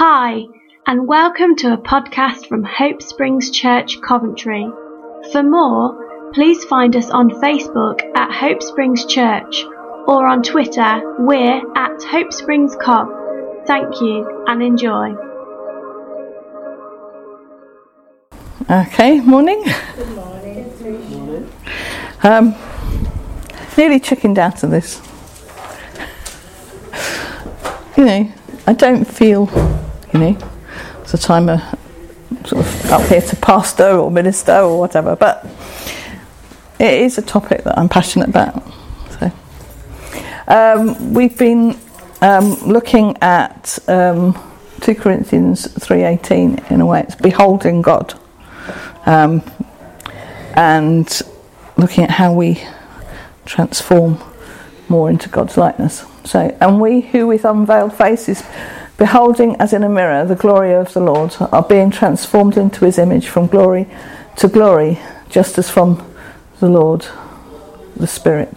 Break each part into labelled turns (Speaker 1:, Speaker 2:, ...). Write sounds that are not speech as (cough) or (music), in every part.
Speaker 1: Hi, and welcome to a podcast from Hope Springs Church, Coventry. For more, please find us on Facebook at Hope Springs Church or on Twitter, we're at Hope Springs Cov. Thank you and enjoy.
Speaker 2: Okay, morning.
Speaker 3: Good morning.
Speaker 2: Um, nearly chickened out of this. You know, I don't feel, you know, that I'm a sort of up here to pastor or minister or whatever, but it is a topic that I'm passionate about. So, um, we've been um, looking at um, 2 Corinthians 3:18 in a way. It's beholding God, um, and looking at how we transform more into God's likeness. So, and we who with unveiled faces, beholding as in a mirror the glory of the Lord, are being transformed into his image from glory to glory, just as from the Lord, the Spirit.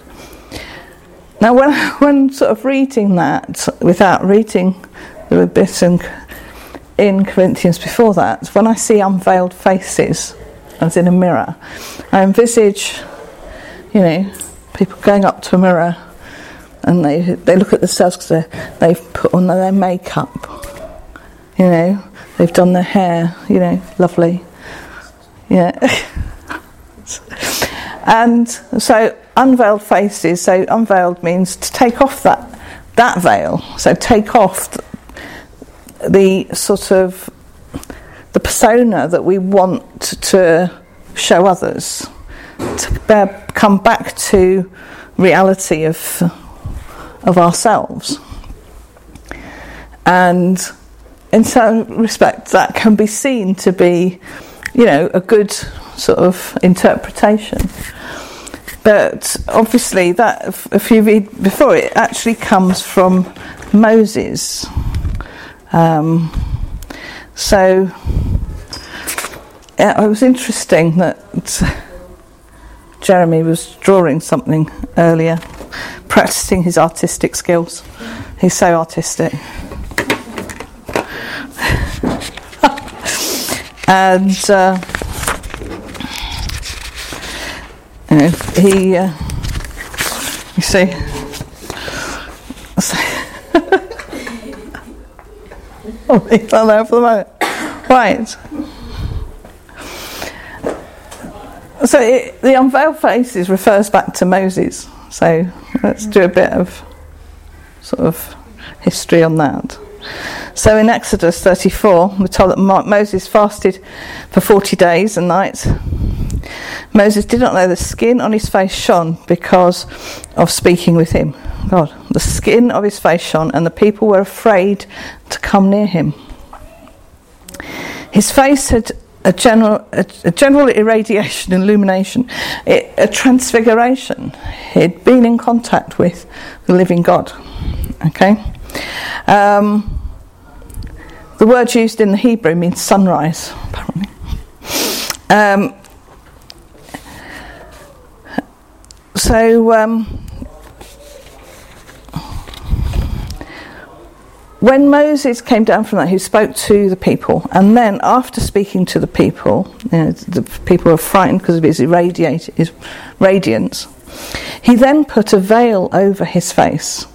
Speaker 2: Now, when, (laughs) when sort of reading that, without reading the bit in, in Corinthians before that, when I see unveiled faces, as in a mirror, I envisage, you know, people going up to a mirror and they they look at themselves because they've put on their makeup, you know, they've done their hair, you know, lovely, yeah. (laughs) and so unveiled faces. So unveiled means to take off that that veil. So take off the, the sort of the persona that we want to show others to bear, come back to reality of of ourselves. And in some respects, that can be seen to be, you know, a good sort of interpretation. But obviously, that if you read before, it actually comes from Moses. Um, so yeah, it was interesting that (laughs) Jeremy was drawing something earlier, practicing his artistic skills. He's so artistic. (laughs) and uh, you know, he, uh, you see, I'll (laughs) he fell there for the moment. Right. So it, the unveiled faces refers back to Moses. So let's do a bit of sort of history on that. So in Exodus 34, we're told that Moses fasted for 40 days and nights. Moses did not know the skin on his face shone because of speaking with him. God, the skin of his face shone, and the people were afraid to come near him. His face had a general, a, a general irradiation, illumination, it, a transfiguration. He'd been in contact with the living God. Okay? Um, the word used in the Hebrew means sunrise, apparently. Um, so, um, when Moses came down from that, he spoke to the people, and then after speaking to the people, you know, the people were frightened because of his, his radiance. He then put a veil over his face.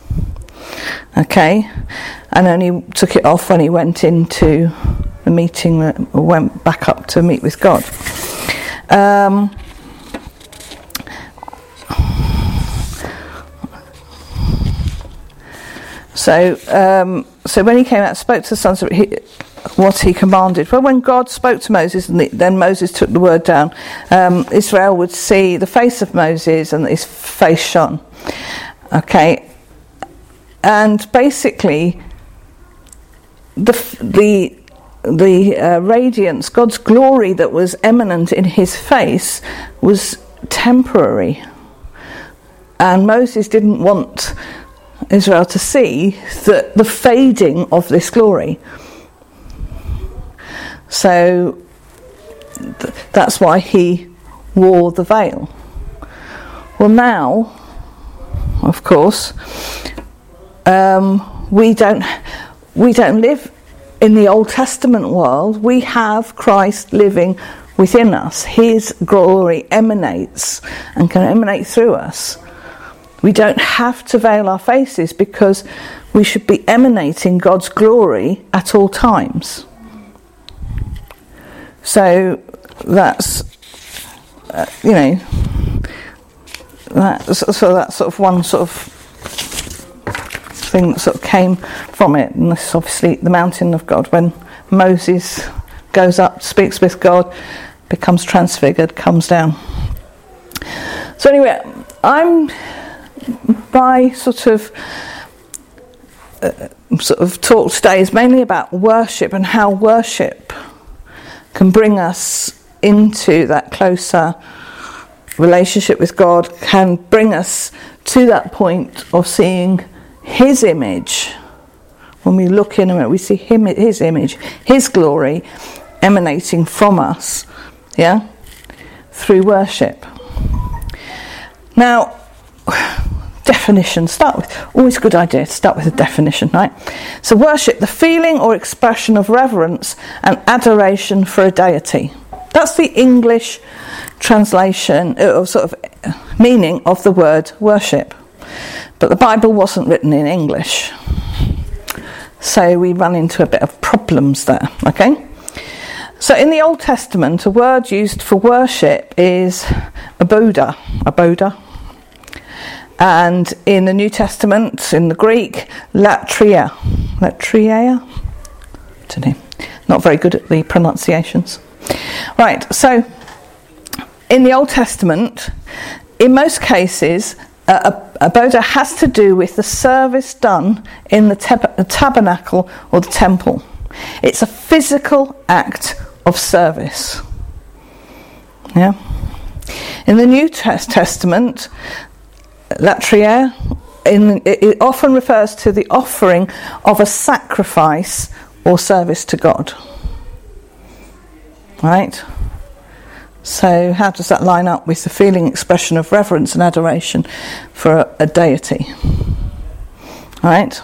Speaker 2: Okay, and only took it off when he went into the meeting, went back up to meet with God. Um, so, um, so when he came out, spoke to the sons of he, what he commanded. Well, when God spoke to Moses, and the, then Moses took the word down, um, Israel would see the face of Moses, and his face shone. Okay, and basically, the the the uh, radiance, God's glory that was eminent in his face, was temporary, and Moses didn't want Israel to see the, the fading of this glory. So th- that's why he wore the veil. Well, now, of course, um, we don't we don't live in the Old Testament world, we have Christ living within us. His glory emanates and can emanate through us. We don't have to veil our faces because we should be emanating God's glory at all times. So that's, uh, you know, that's, so that's sort of one sort of thing that sort of came from it. And this is obviously the mountain of God when Moses goes up, speaks with God, becomes transfigured, comes down. So, anyway, I'm by sort of uh, sort of talk today is mainly about worship and how worship can bring us into that closer relationship with God, can bring us to that point of seeing His image. When we look in a we see Him, His image, His glory emanating from us, yeah, through worship. Now, definition. Start with always a good idea to start with a definition, right? So worship the feeling or expression of reverence and adoration for a deity. That's the English translation uh, or sort of uh, meaning of the word worship. But the Bible wasn't written in English. So we run into a bit of problems there, okay? So in the Old Testament, a word used for worship is aboda, aboda, and in the New Testament, in the Greek, latria. Latria? Don't know. Not very good at the pronunciations. Right, so in the Old Testament, in most cases, a, a, boda has to do with the service done in the, the tabernacle or the temple. It's a physical act of service. Yeah. In the New Testament, latria in, it often refers to the offering of a sacrifice or service to God. Right? So, how does that line up with the feeling expression of reverence and adoration for a, a deity? Right?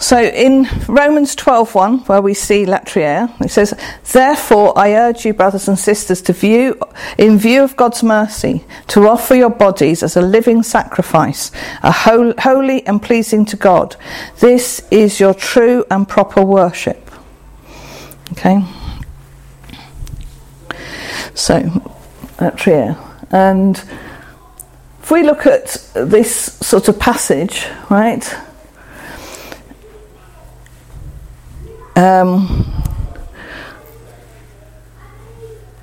Speaker 2: So in Romans 12:1, where we see latria, it says, "Therefore I urge you, brothers and sisters, to view, in view of God's mercy, to offer your bodies as a living sacrifice, a holy and pleasing to God. This is your true and proper worship." Okay. So latria, and if we look at this sort of passage, right? Um,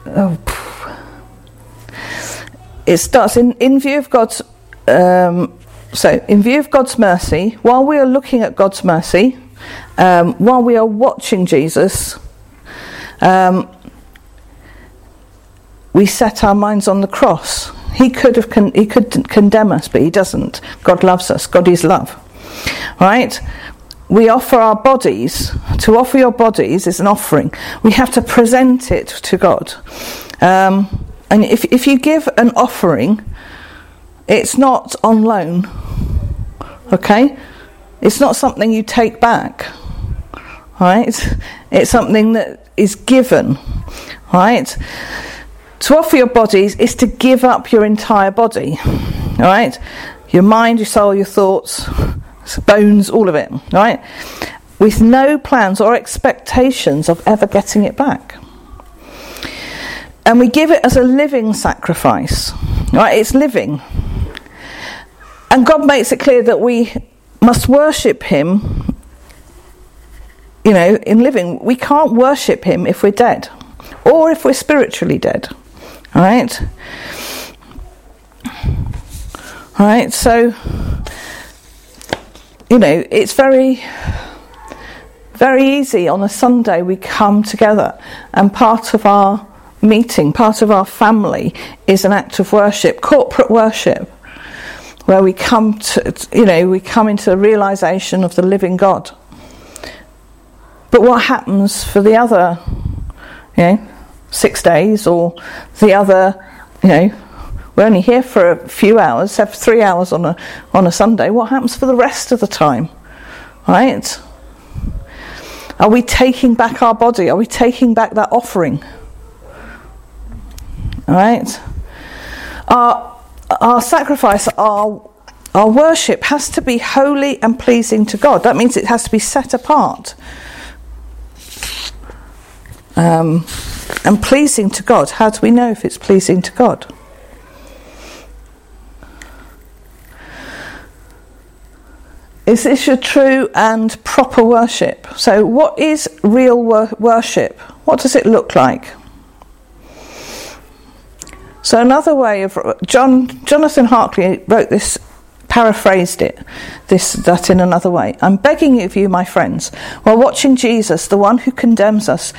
Speaker 2: oh, it starts in, in view of God's um, so in view of God's mercy, while we are looking at God's mercy, um, while we are watching Jesus, um, we set our minds on the cross. He could have con- he could condemn us, but he doesn't. God loves us. God is love. Right? We offer our bodies. To offer your bodies is an offering. We have to present it to God. Um, and if, if you give an offering, it's not on loan. Okay? It's not something you take back. Right? It's something that is given. Right? To offer your bodies is to give up your entire body. All right? Your mind, your soul, your thoughts, bones, all of it, right? With no plans or expectations of ever getting it back. And we give it as a living sacrifice, right? It's living. And God makes it clear that we must worship Him, you know, in living. We can't worship Him if we're dead or if we're spiritually dead, right? All right, so you know, it's very, very easy on a Sunday we come together and part of our meeting, part of our family is an act of worship, corporate worship, where we come to, you know, we come into the realization of the living God. But what happens for the other, you know, six days or the other, you know, we're only here for a few hours, have three hours on a, on a Sunday. What happens for the rest of the time? Right? Are we taking back our body? Are we taking back that offering? Right? Our, our sacrifice, our, our worship has to be holy and pleasing to God. That means it has to be set apart um, and pleasing to God. How do we know if it's pleasing to God? Is this your true and proper worship? So, what is real wor- worship? What does it look like? So, another way of John Jonathan Hartley wrote this, paraphrased it, this that in another way. I'm begging of you, my friends, while watching Jesus, the one who condemns us,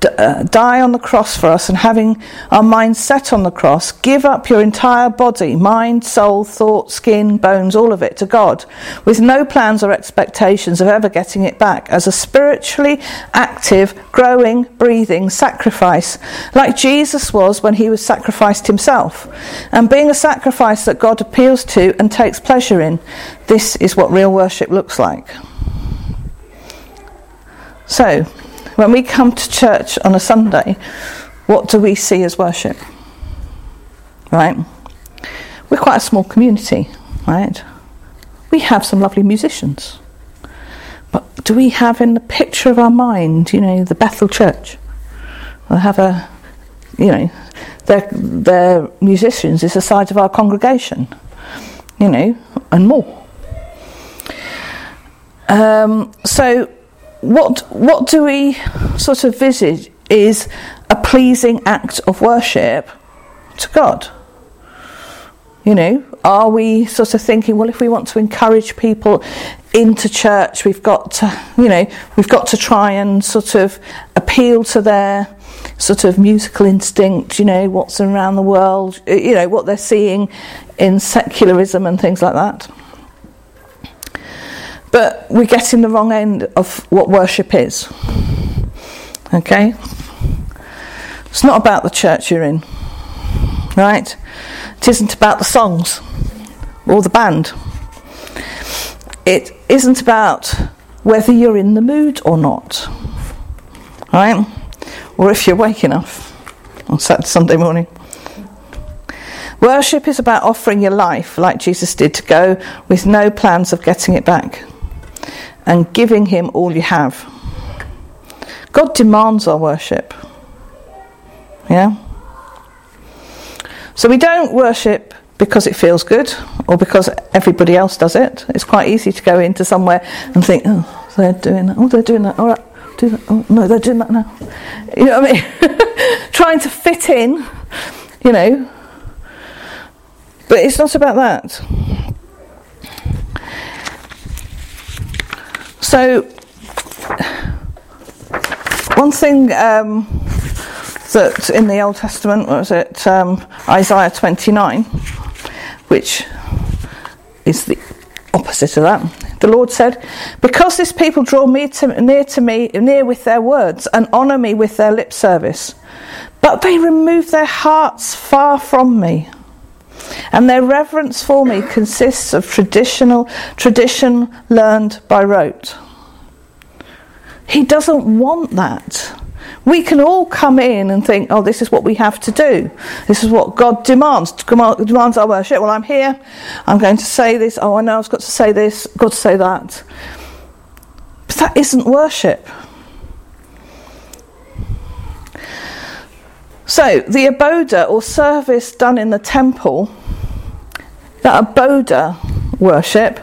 Speaker 2: d- uh, die on the cross for us and having our minds set on the cross, give up your entire body, mind, soul, thought, skin, bones, all of it to God, with no plans or expectations of ever getting it back, as a spiritually active, growing, breathing sacrifice, like Jesus was when he was sacrificed himself. And being a sacrifice that God appeals to and takes pleasure in, this is what real worship looks like. So, when we come to church on a Sunday, what do we see as worship? Right? We're quite a small community, right? We have some lovely musicians. But do we have in the picture of our mind, you know, the Bethel Church? They have a, you know, their, their musicians is the size of our congregation, you know, and more. Um, so what what do we sort of visage is a pleasing act of worship to God? You know, are we sort of thinking, well, if we want to encourage people into church, we've got to, you know, we've got to try and sort of appeal to their sort of musical instinct, you know, what's around the world, uh, you know, what they're seeing in secularism and things like that. But we're getting the wrong end of what worship is. Okay? It's not about the church you're in, right? It isn't about the songs or the band. It isn't about whether you're in the mood or not, right? Or if you're awake enough on Saturday, Sunday morning. Worship is about offering your life like Jesus did to go with no plans of getting it back and giving Him all you have. God demands our worship. Yeah? So we don't worship because it feels good or because everybody else does it. It's quite easy to go into somewhere and think, oh, they're doing that. Oh, they're doing that. All right. Do that. Oh, no, they're doing that now. You know what I mean? (laughs) Trying to fit in, you know. But it's not about that. So, one thing um, that in the Old Testament was it um, Isaiah 29, which is the opposite of that. The Lord said, Because this people draw me to, near to me, near with their words, and honour me with their lip service, but they remove their hearts far from me. And their reverence for me consists of traditional tradition learned by rote. He doesn't want that. We can all come in and think, oh, this is what we have to do. This is what God demands. Demands our worship. Well, I'm here. I'm going to say this. Oh, I know I've got to say this. I've Got to say that. But that isn't worship. So, the aboda or service done in the temple, that aboda worship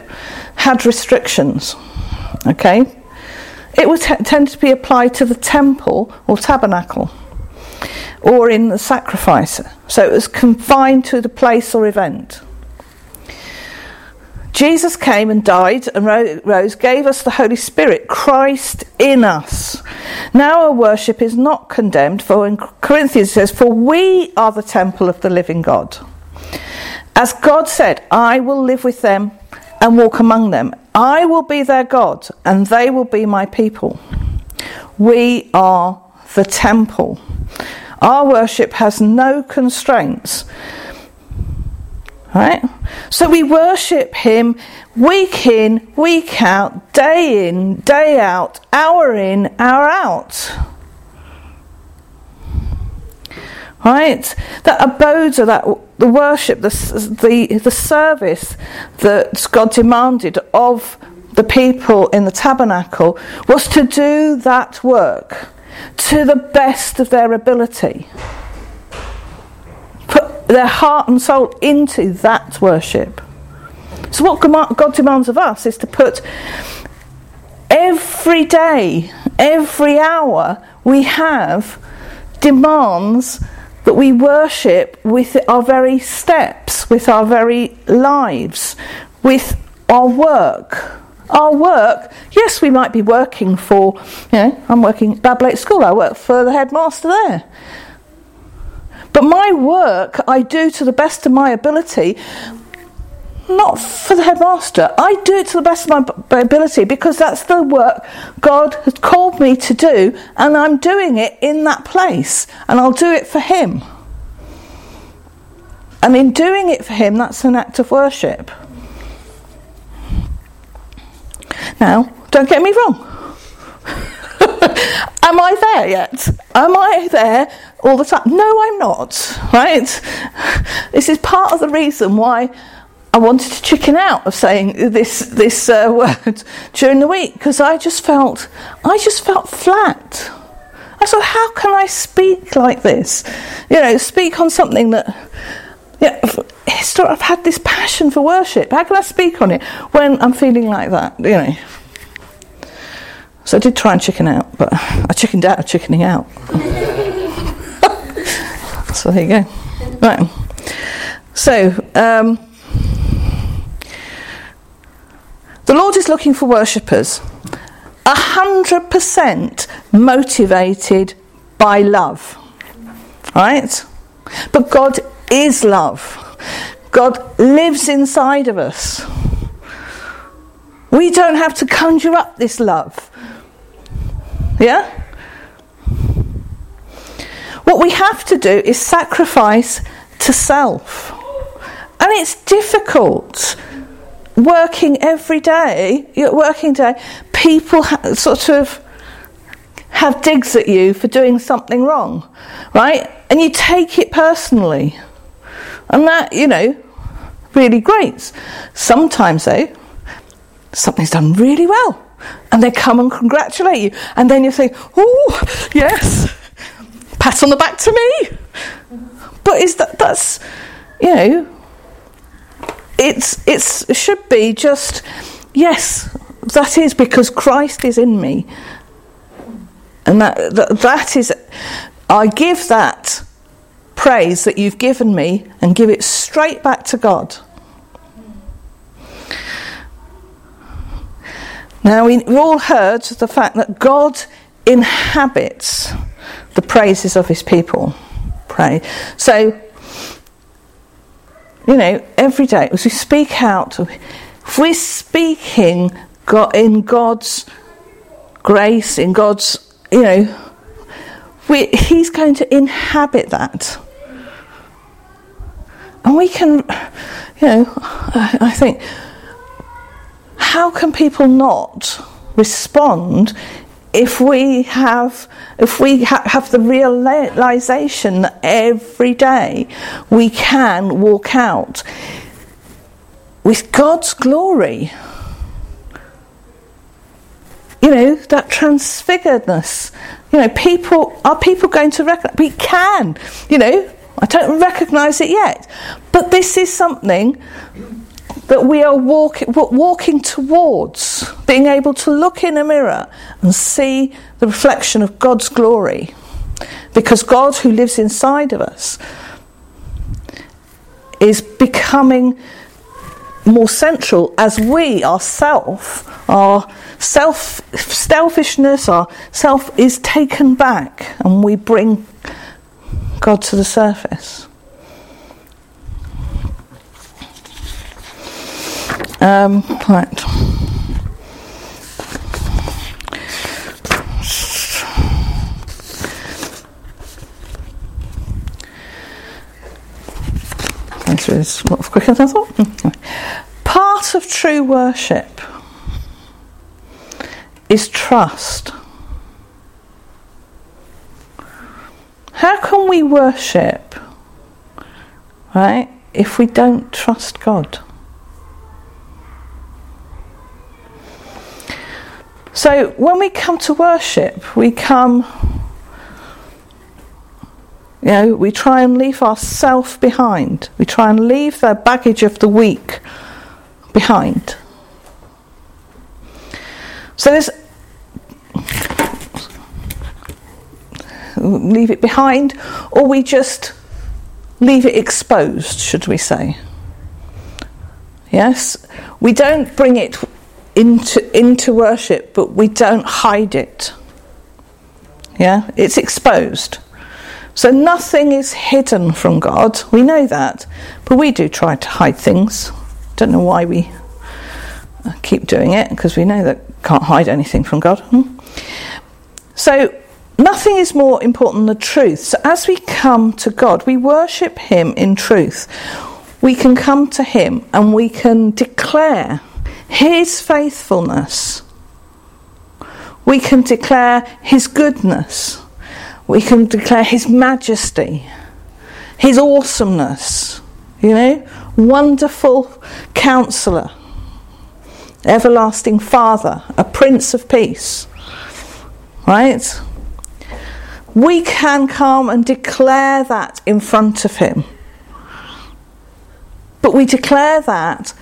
Speaker 2: had restrictions. Okay? It would t- tend to be applied to the temple or tabernacle or in the sacrifice. So it was confined to the place or event. Jesus came and died and rose, gave us the Holy Spirit, Christ in us. Now our worship is not condemned, for in Corinthians it says, For we are the temple of the living God. As God said, I will live with them and walk among them. I will be their God, and they will be my people. We are the temple. Our worship has no constraints. Right? So we worship Him week in, week out, day in, day out, hour in, hour out. Right? That abodes of that the worship, the, the, the service that God demanded of the people in the tabernacle was to do that work to the best of their ability Put their heart and soul into that worship. So, what God demands of us is to put every day, every hour we have demands that we worship with our very steps, with our very lives, with our work. Our work, yes, we might be working for, you know, I'm working at Bablake School, I work for the headmaster there. But my work I do to the best of my ability, not for the headmaster. I do it to the best of my ability because that's the work God has called me to do, and I'm doing it in that place, and I'll do it for Him. And in doing it for Him, that's an act of worship. Now, don't get me wrong. (laughs) Am I there yet? Am I there all the time? No, I'm not, right? (laughs) This is part of the reason why I wanted to chicken out of saying this this uh, (laughs) word during the week because I just felt I just felt flat. I thought, how can I speak like this? You know, speak on something that yeah, I've had this passion for worship. How can I speak on it when I'm feeling like that? You know. So I did try and chicken out, but I chickened out of chickening out. (laughs) so there you go. Right. So, um, the Lord is looking for worshippers, 100% motivated by love. Right? But God is love. God lives inside of us. We don't have to conjure up this love. Yeah? What we have to do is sacrifice to self. And it's difficult. Working every day, your working day, people ha- sort of have digs at you for doing something wrong, right? And you take it personally. And that, you know, really grates. Sometimes, though, something's done really well and they come and congratulate you. And then you say, oh, yes, pat on the back to me. But is that, that's, you know, it's, it's, it should be just, yes, that is because Christ is in me. And that, that, that is, I give that praise that you've given me and give it straight back to God. Now, we, have all heard the fact that God inhabits the praises of his people. Pray. So, you know, every day, as we speak out, if we're speaking God, in God's grace, in God's, you know, we, he's going to inhabit that. And we can, you know, I, I think how can people not respond if we have if we ha- have the realization that every day we can walk out with God's glory. You know that transfiguredness. You know people are people going to recognize we can you know I don't recognize it yet. But this is something that we are walk, walking towards being able to look in a mirror and see the reflection of God's glory. Because God, who lives inside of us, is becoming more central as we ourself, our self selfishness, our self is taken back and we bring God to the surface. Um, right. this was quicker than I thought. Part of true worship is trust. How can we worship, right, if we don't trust God? So when we come to worship, we come, you know, we try and leave ourself behind. We try and leave the baggage of the week behind. So this leave it behind, or we just leave it exposed, should we say? Yes, we don't bring it into into worship, but we don't hide it. Yeah, it's exposed. So nothing is hidden from God. We know that, but we do try to hide things. Don't know why we uh, keep doing it because we know that can't hide anything from God. Hmm? So nothing is more important than the truth. So as we come to God, we worship Him in truth. We can come to Him and we can declare His faithfulness. We can declare His goodness. We can declare His majesty, His awesomeness. You know, wonderful counselor, everlasting Father, a Prince of Peace. Right? We can come and declare that in front of Him. But we declare that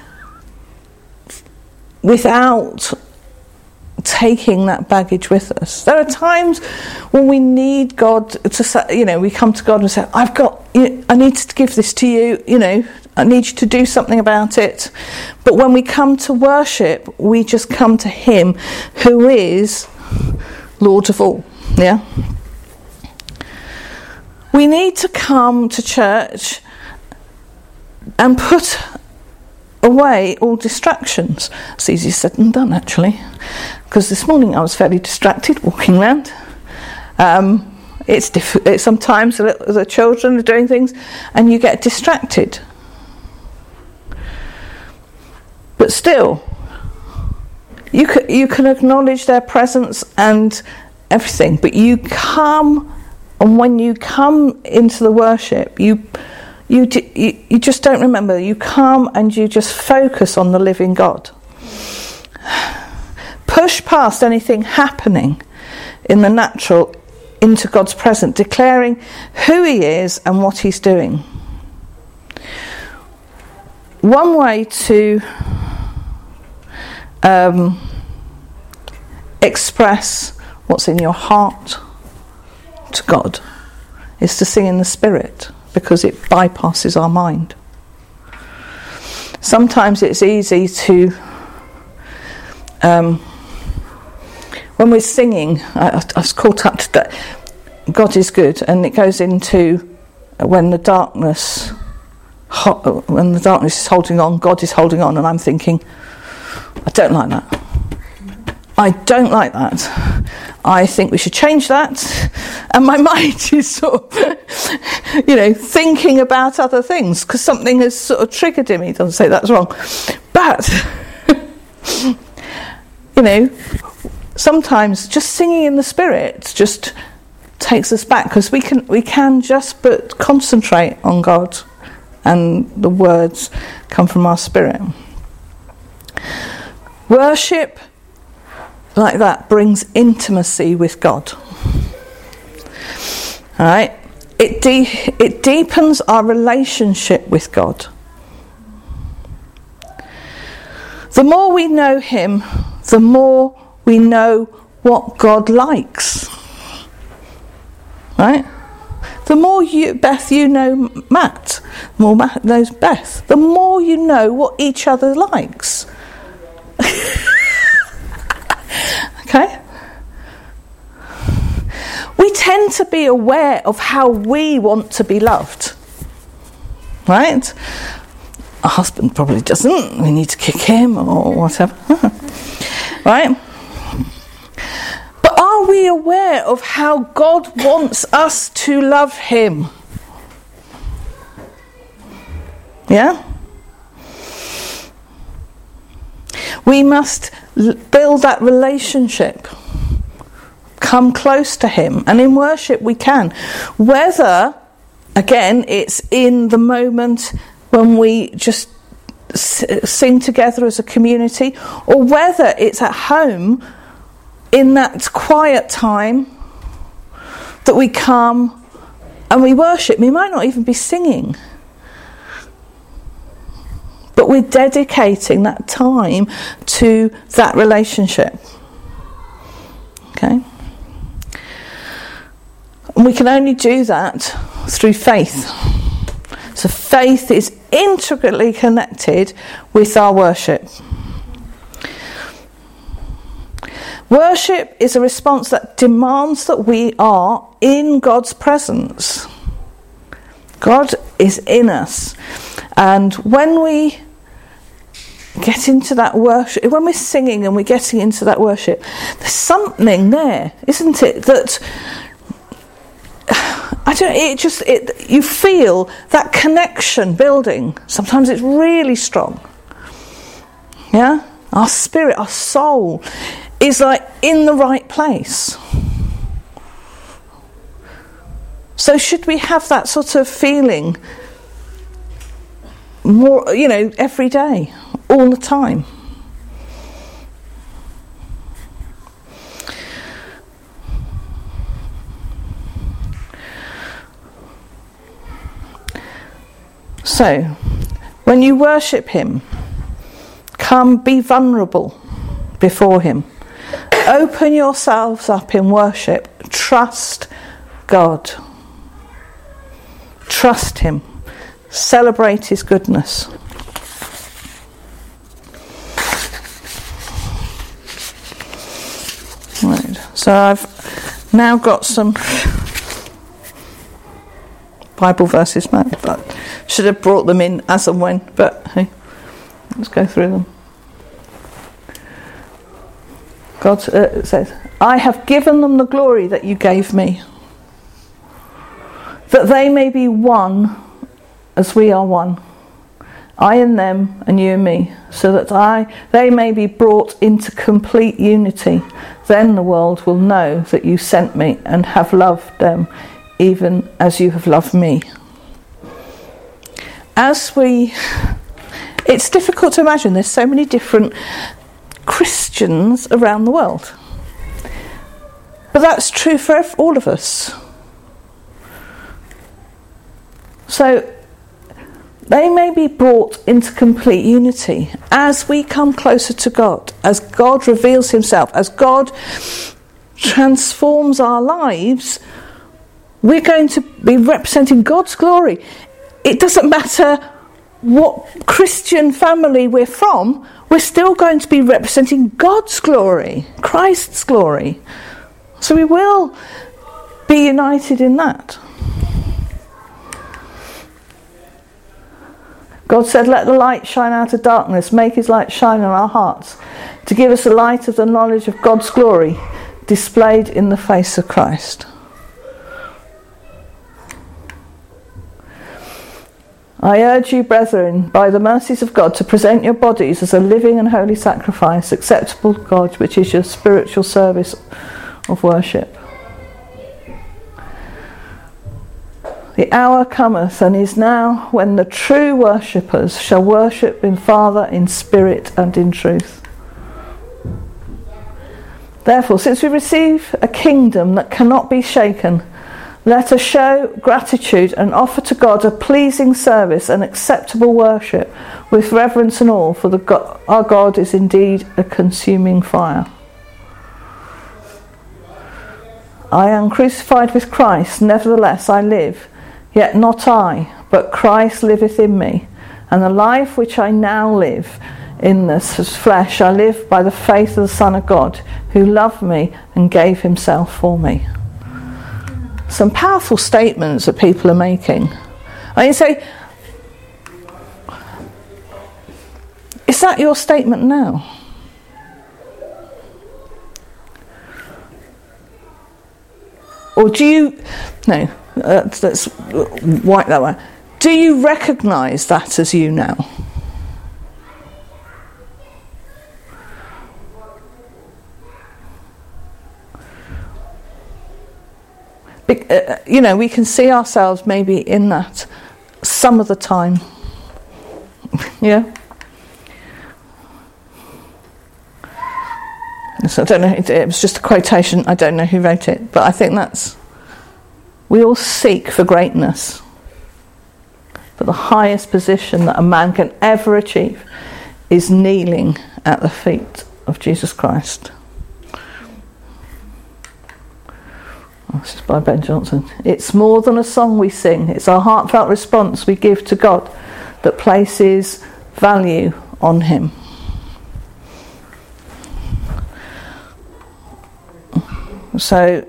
Speaker 2: without taking that baggage with us. There are times when we need God to you know, we come to God and say, I've got, I need to give this to you, you know, I need you to do something about it. But when we come to worship, we just come to Him who is Lord of all. Yeah? We need to come to church and put away all distractions. It's easier said than done, actually, because this morning I was fairly distracted walking around. Um, it's, diff- it's sometimes the, the children are doing things and you get distracted. But still, you you can acknowledge their presence and everything, but you come, and when you come into the worship, you you, you, you just don't remember. You come and you just focus on the living God. Push past anything happening in the natural into God's presence, declaring who He is and what He's doing. One way to um, express what's in your heart to God is to sing in the Spirit because it bypasses our mind. Sometimes it's easy to, um, when we're singing, I, I was caught up to that. God is good, and it goes into when the darkness, when the darkness is holding on, God is holding on, and I'm thinking, I don't like that. I don't like that. I think we should change that. And my (laughs) mind is sort of, you know, thinking about other things because something has sort of triggered in me. Doesn't say that's wrong. But, (laughs) you know, sometimes just singing in the spirit just takes us back because we can, we can just but concentrate on God and the words come from our spirit. Worship like that brings intimacy with God. All right? It, de- it deepens our relationship with God. The more we know Him, the more we know what God likes. Right? The more you, Beth, you know Matt, the more Matt knows Beth, the more you know what each other likes. Okay? We tend to be aware of how we want to be loved. Right? A husband probably doesn't. We need to kick him or whatever. (laughs) right? But are we aware of how God wants us to love him? Yeah? We must l- build that relationship, come close to Him, and in worship we can. Whether, again, it's in the moment when we just sing together as a community, or whether it's at home in that quiet time that we come and we worship. We might not even be singing. But we're dedicating that time to that relationship. Okay? And we can only do that through faith. So faith is integrally connected with our worship. Worship is a response that demands that we are in God's presence. God is in us. And when we get into that worship, when we're singing and we're getting into that worship, there's something there, isn't it? That I don't. It just it. You feel that connection building. Sometimes it's really strong. Yeah, our spirit, our soul, is like in the right place. So should we have that sort of feeling more, you know, every day, all the time? So, when you worship Him, come be vulnerable before Him. Open yourselves up in worship. Trust God. Trust Him. Celebrate His goodness. Right, so I've now got some Bible verses, Matt, but should have brought them in as and when, but hey, let's go through them. God uh, says, I have given them the glory that you gave me, that they may be one as we are one. I and them, and you and me, so that I they may be brought into complete unity. Then the world will know that you sent me and have loved them, even as you have loved me. As we, it's difficult to imagine. There's so many different Christians around the world, but that's true for all of us. So they may be brought into complete unity as we come closer to God, as God reveals Himself, as God transforms our lives. We're going to be representing God's glory. It doesn't matter what Christian family we're from, we're still going to be representing God's glory, Christ's glory. So we will be united in that. God said, Let the light shine out of darkness, make his light shine on our hearts, to give us the light of the knowledge of God's glory displayed in the face of Christ. I urge you, brethren, by the mercies of God, to present your bodies as a living and holy sacrifice, acceptable to God, which is your spiritual service of worship. The hour cometh and is now when the true worshippers shall worship in Father in spirit and in truth. Therefore, since we receive a kingdom that cannot be shaken, let us show gratitude and offer to God a pleasing service and acceptable worship with reverence and awe, for God, our God is indeed a consuming fire. I am crucified with Christ, nevertheless I live, yet not I, but Christ liveth in me, and the life which I now live in this flesh I live by the faith of the Son of God, who loved me and gave himself for me some powerful statements that people are making. I you say, Is that your statement now? Or do you, no, let's, wipe that one. Do you recognise that as you now? Uh, uh, you know, we can see ourselves maybe in that some of the time. (laughs) yeah? So I don't know, it, it was just a quotation, I don't know who wrote it, but I think that's. We all seek for greatness. But the highest position that a man can ever achieve is kneeling at the feet of Jesus Christ. Oh, this is by Ben Johnson. It's more than a song we sing, it's our heartfelt response we give to God that places value on Him. So,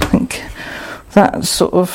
Speaker 2: I think that sort of